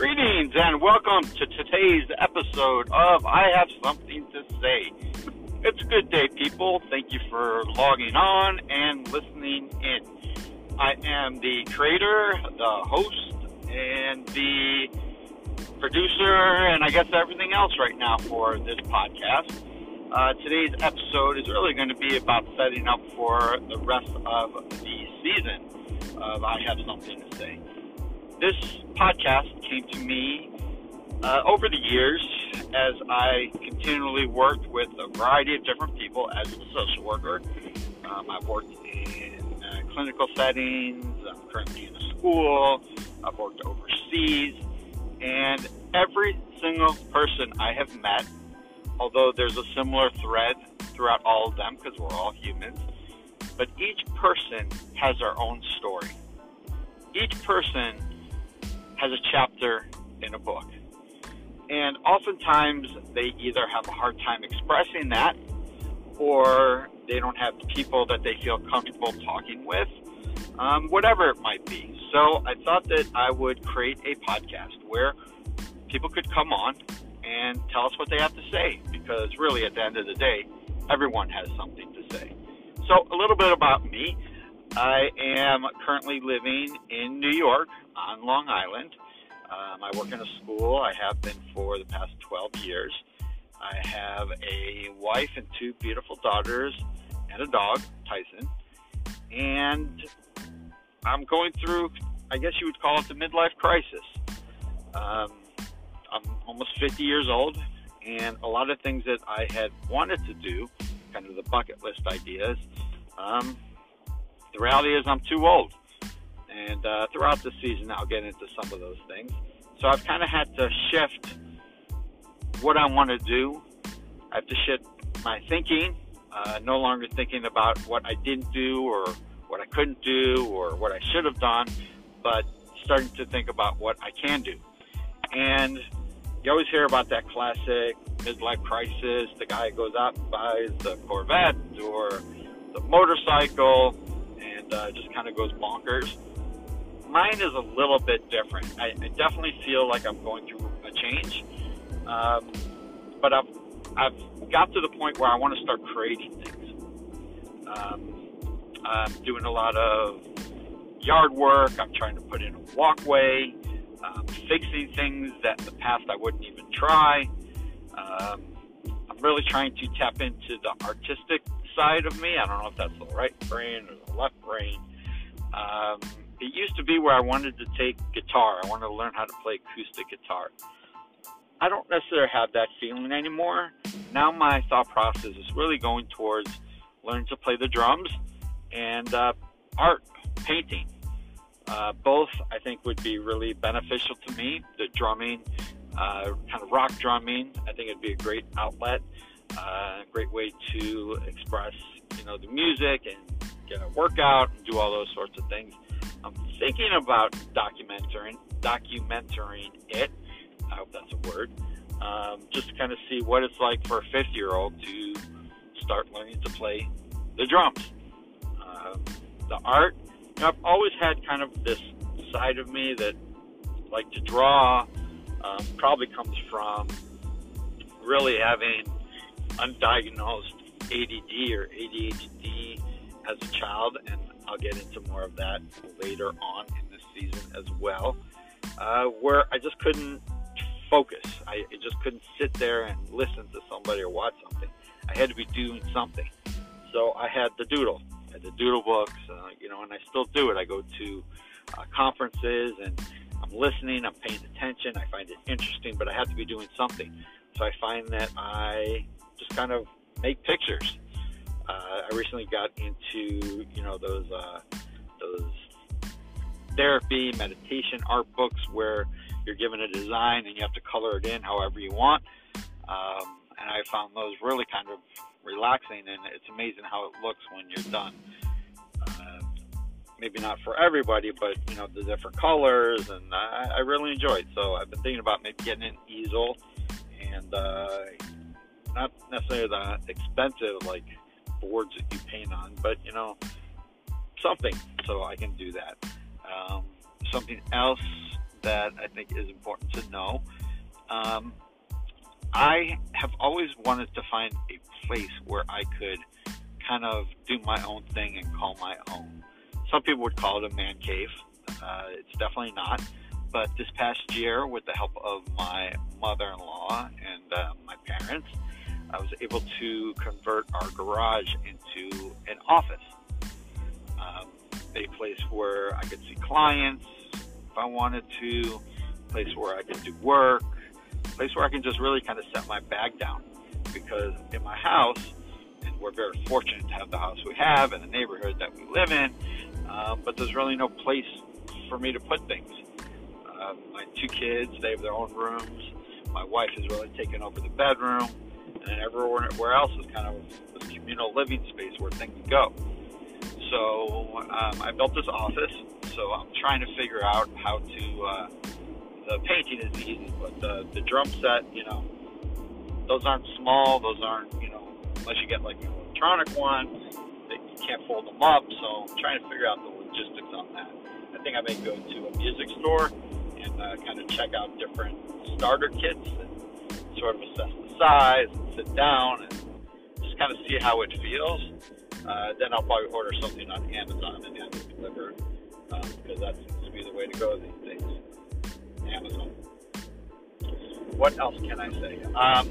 Greetings and welcome to today's episode of I Have Something to Say. It's a good day, people. Thank you for logging on and listening in. I am the creator, the host, and the producer, and I guess everything else right now for this podcast. Uh, today's episode is really going to be about setting up for the rest of the season of I Have Something to Say this podcast came to me uh, over the years as I continually worked with a variety of different people as a social worker. Um, I've worked in uh, clinical settings, I'm currently in a school, I've worked overseas, and every single person I have met, although there's a similar thread throughout all of them because we're all humans, but each person has their own story. Each person has a chapter in a book. And oftentimes they either have a hard time expressing that or they don't have people that they feel comfortable talking with, um, whatever it might be. So I thought that I would create a podcast where people could come on and tell us what they have to say because really at the end of the day, everyone has something to say. So a little bit about me. I am currently living in New York on Long Island. Um, I work in a school. I have been for the past 12 years. I have a wife and two beautiful daughters and a dog, Tyson. And I'm going through, I guess you would call it the midlife crisis. Um, I'm almost 50 years old, and a lot of things that I had wanted to do, kind of the bucket list ideas, um, the reality is I'm too old. And uh, throughout the season, I'll get into some of those things. So I've kind of had to shift what I want to do. I have to shift my thinking, uh, no longer thinking about what I didn't do or what I couldn't do or what I should have done, but starting to think about what I can do. And you always hear about that classic midlife crisis. The guy goes out and buys the Corvette or the motorcycle and uh, just kind of goes bonkers mine is a little bit different. I, I definitely feel like I'm going through a change, um, but I've I've got to the point where I want to start creating things. Um, I'm doing a lot of yard work. I'm trying to put in a walkway, um, fixing things that in the past I wouldn't even try. Um, I'm really trying to tap into the artistic side of me. I don't know if that's the right brain or the left brain. Um, it used to be where I wanted to take guitar. I wanted to learn how to play acoustic guitar. I don't necessarily have that feeling anymore. Now my thought process is really going towards learning to play the drums and uh, art, painting. Uh, both I think would be really beneficial to me. The drumming, uh, kind of rock drumming, I think it'd be a great outlet, uh, great way to express, you know, the music and get a workout and do all those sorts of things. I'm thinking about documenting documenting it. I hope that's a word. Um, just to kind of see what it's like for a 50 year old to start learning to play the drums. Um, the art, you know, I've always had kind of this side of me that like to draw. Um, probably comes from really having undiagnosed ADD or ADHD as a child, and I'll get into more of that later on in this season as well, uh, where I just couldn't focus. I just couldn't sit there and listen to somebody or watch something. I had to be doing something. So I had the doodle, I had the doodle books, uh, you know, and I still do it. I go to uh, conferences and I'm listening, I'm paying attention, I find it interesting, but I have to be doing something. So I find that I just kind of make pictures I recently got into you know those uh, those therapy meditation art books where you're given a design and you have to color it in however you want. Um, and I found those really kind of relaxing, and it's amazing how it looks when you're done. Uh, maybe not for everybody, but you know the different colors, and I, I really enjoy it. So I've been thinking about maybe getting an easel, and uh, not necessarily the expensive like boards that you paint on, but you know, something so I can do that. Um, something else that I think is important to know. Um, I have always wanted to find a place where I could kind of do my own thing and call my own. Some people would call it a man cave. Uh, it's definitely not. But this past year, with the help of my mother in law and uh, my parents, I was able to convert our garage into an office. Um, a place where I could see clients if I wanted to, a place where I could do work, a place where I can just really kind of set my bag down. Because in my house, and we're very fortunate to have the house we have and the neighborhood that we live in, um, but there's really no place for me to put things. Uh, my two kids, they have their own rooms. My wife has really taken over the bedroom, and everywhere else is kind of this communal living space where things go. So um, I built this office. So I'm trying to figure out how to. Uh, the painting is easy, but the the drum set, you know, those aren't small. Those aren't, you know, unless you get like an electronic one, they, you can't fold them up. So I'm trying to figure out the logistics on that. I think I may go to a music store and uh, kind of check out different starter kits and sort of assess the size and sit down and just kind of see how it feels. Uh, then I'll probably order something on Amazon and have it delivered um, because that seems to be the way to go these days. Amazon. What else can I say? Um,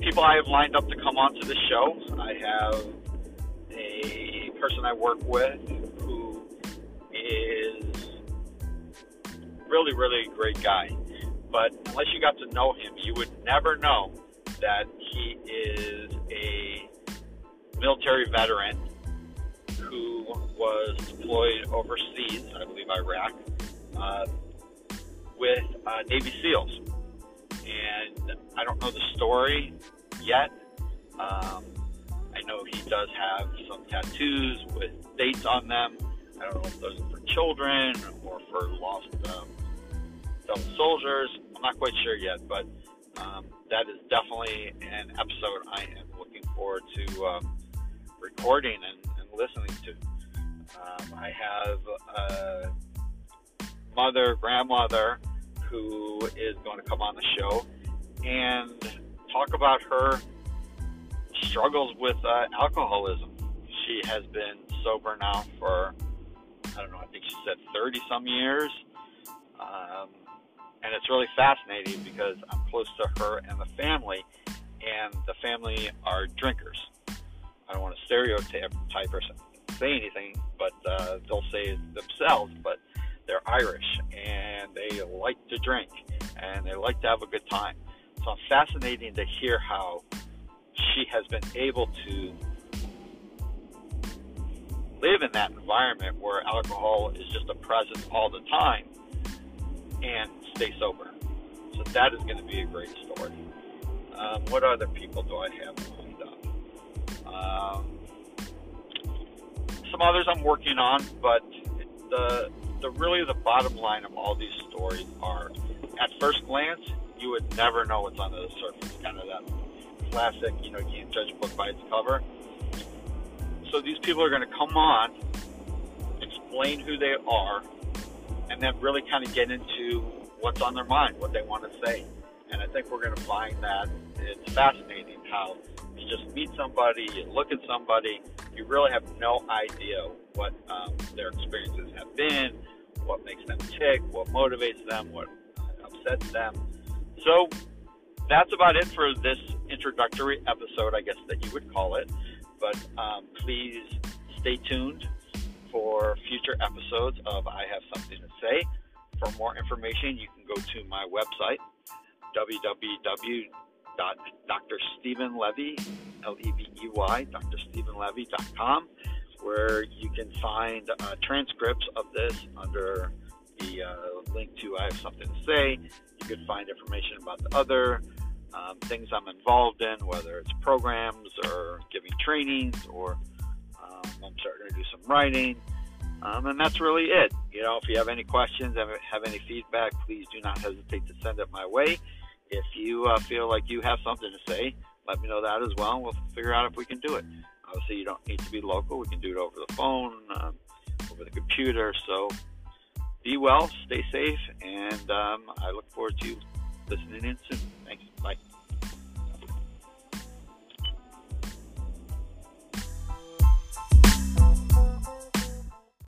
people I have lined up to come onto the show. I have a person I work with who is really, really great guy. But unless you got to know him, you would never know that he is a military veteran who was deployed overseas, I believe Iraq, uh, with uh, Navy SEALs. And I don't know the story yet. Um, I know he does have some tattoos with dates on them. I don't know if those are for children or for lost um, soldiers. I'm not quite sure yet, but um, that is definitely an episode I am looking forward to um, recording and, and, listening to. Um, I have a mother, grandmother who is going to come on the show and talk about her struggles with uh, alcoholism. She has been sober now for, I don't know, I think she said 30 some years. Um, and it's really fascinating because I'm close to her and the family, and the family are drinkers. I don't want to stereotype or say anything, but uh, they'll say it themselves, but they're Irish and they like to drink and they like to have a good time. So it's fascinating to hear how she has been able to live in that environment where alcohol is just a presence all the time and stay sober. So that is going to be a great story. Um, what other people do I have lined up? Um, some others I'm working on, but the the really the bottom line of all these stories are, at first glance, you would never know what's under the surface. Kind of that classic, you know, you can't judge a book by its cover. So these people are going to come on, explain who they are, and then really kind of get into what's on their mind, what they want to say. And I think we're going to find that it's fascinating how you just meet somebody, you look at somebody, you really have no idea what um, their experiences have been, what makes them tick, what motivates them, what upsets them. So that's about it for this introductory episode, I guess that you would call it. But um, please stay tuned for future episodes of I Have Something to Say. For more information, you can go to my website, www.drstevenlevey, L-E-V-E-Y, drstevenlevey.com, where you can find uh, transcripts of this under the uh, link to I Have Something to Say. You can find information about the other um, things I'm involved in, whether it's programs or giving trainings or um, I'm starting to do some writing. Um, and that's really it. You know, if you have any questions, have any feedback, please do not hesitate to send it my way. If you uh, feel like you have something to say, let me know that as well, we'll figure out if we can do it. Obviously, you don't need to be local. We can do it over the phone, um, over the computer. So be well, stay safe, and um, I look forward to listening in soon. Thanks.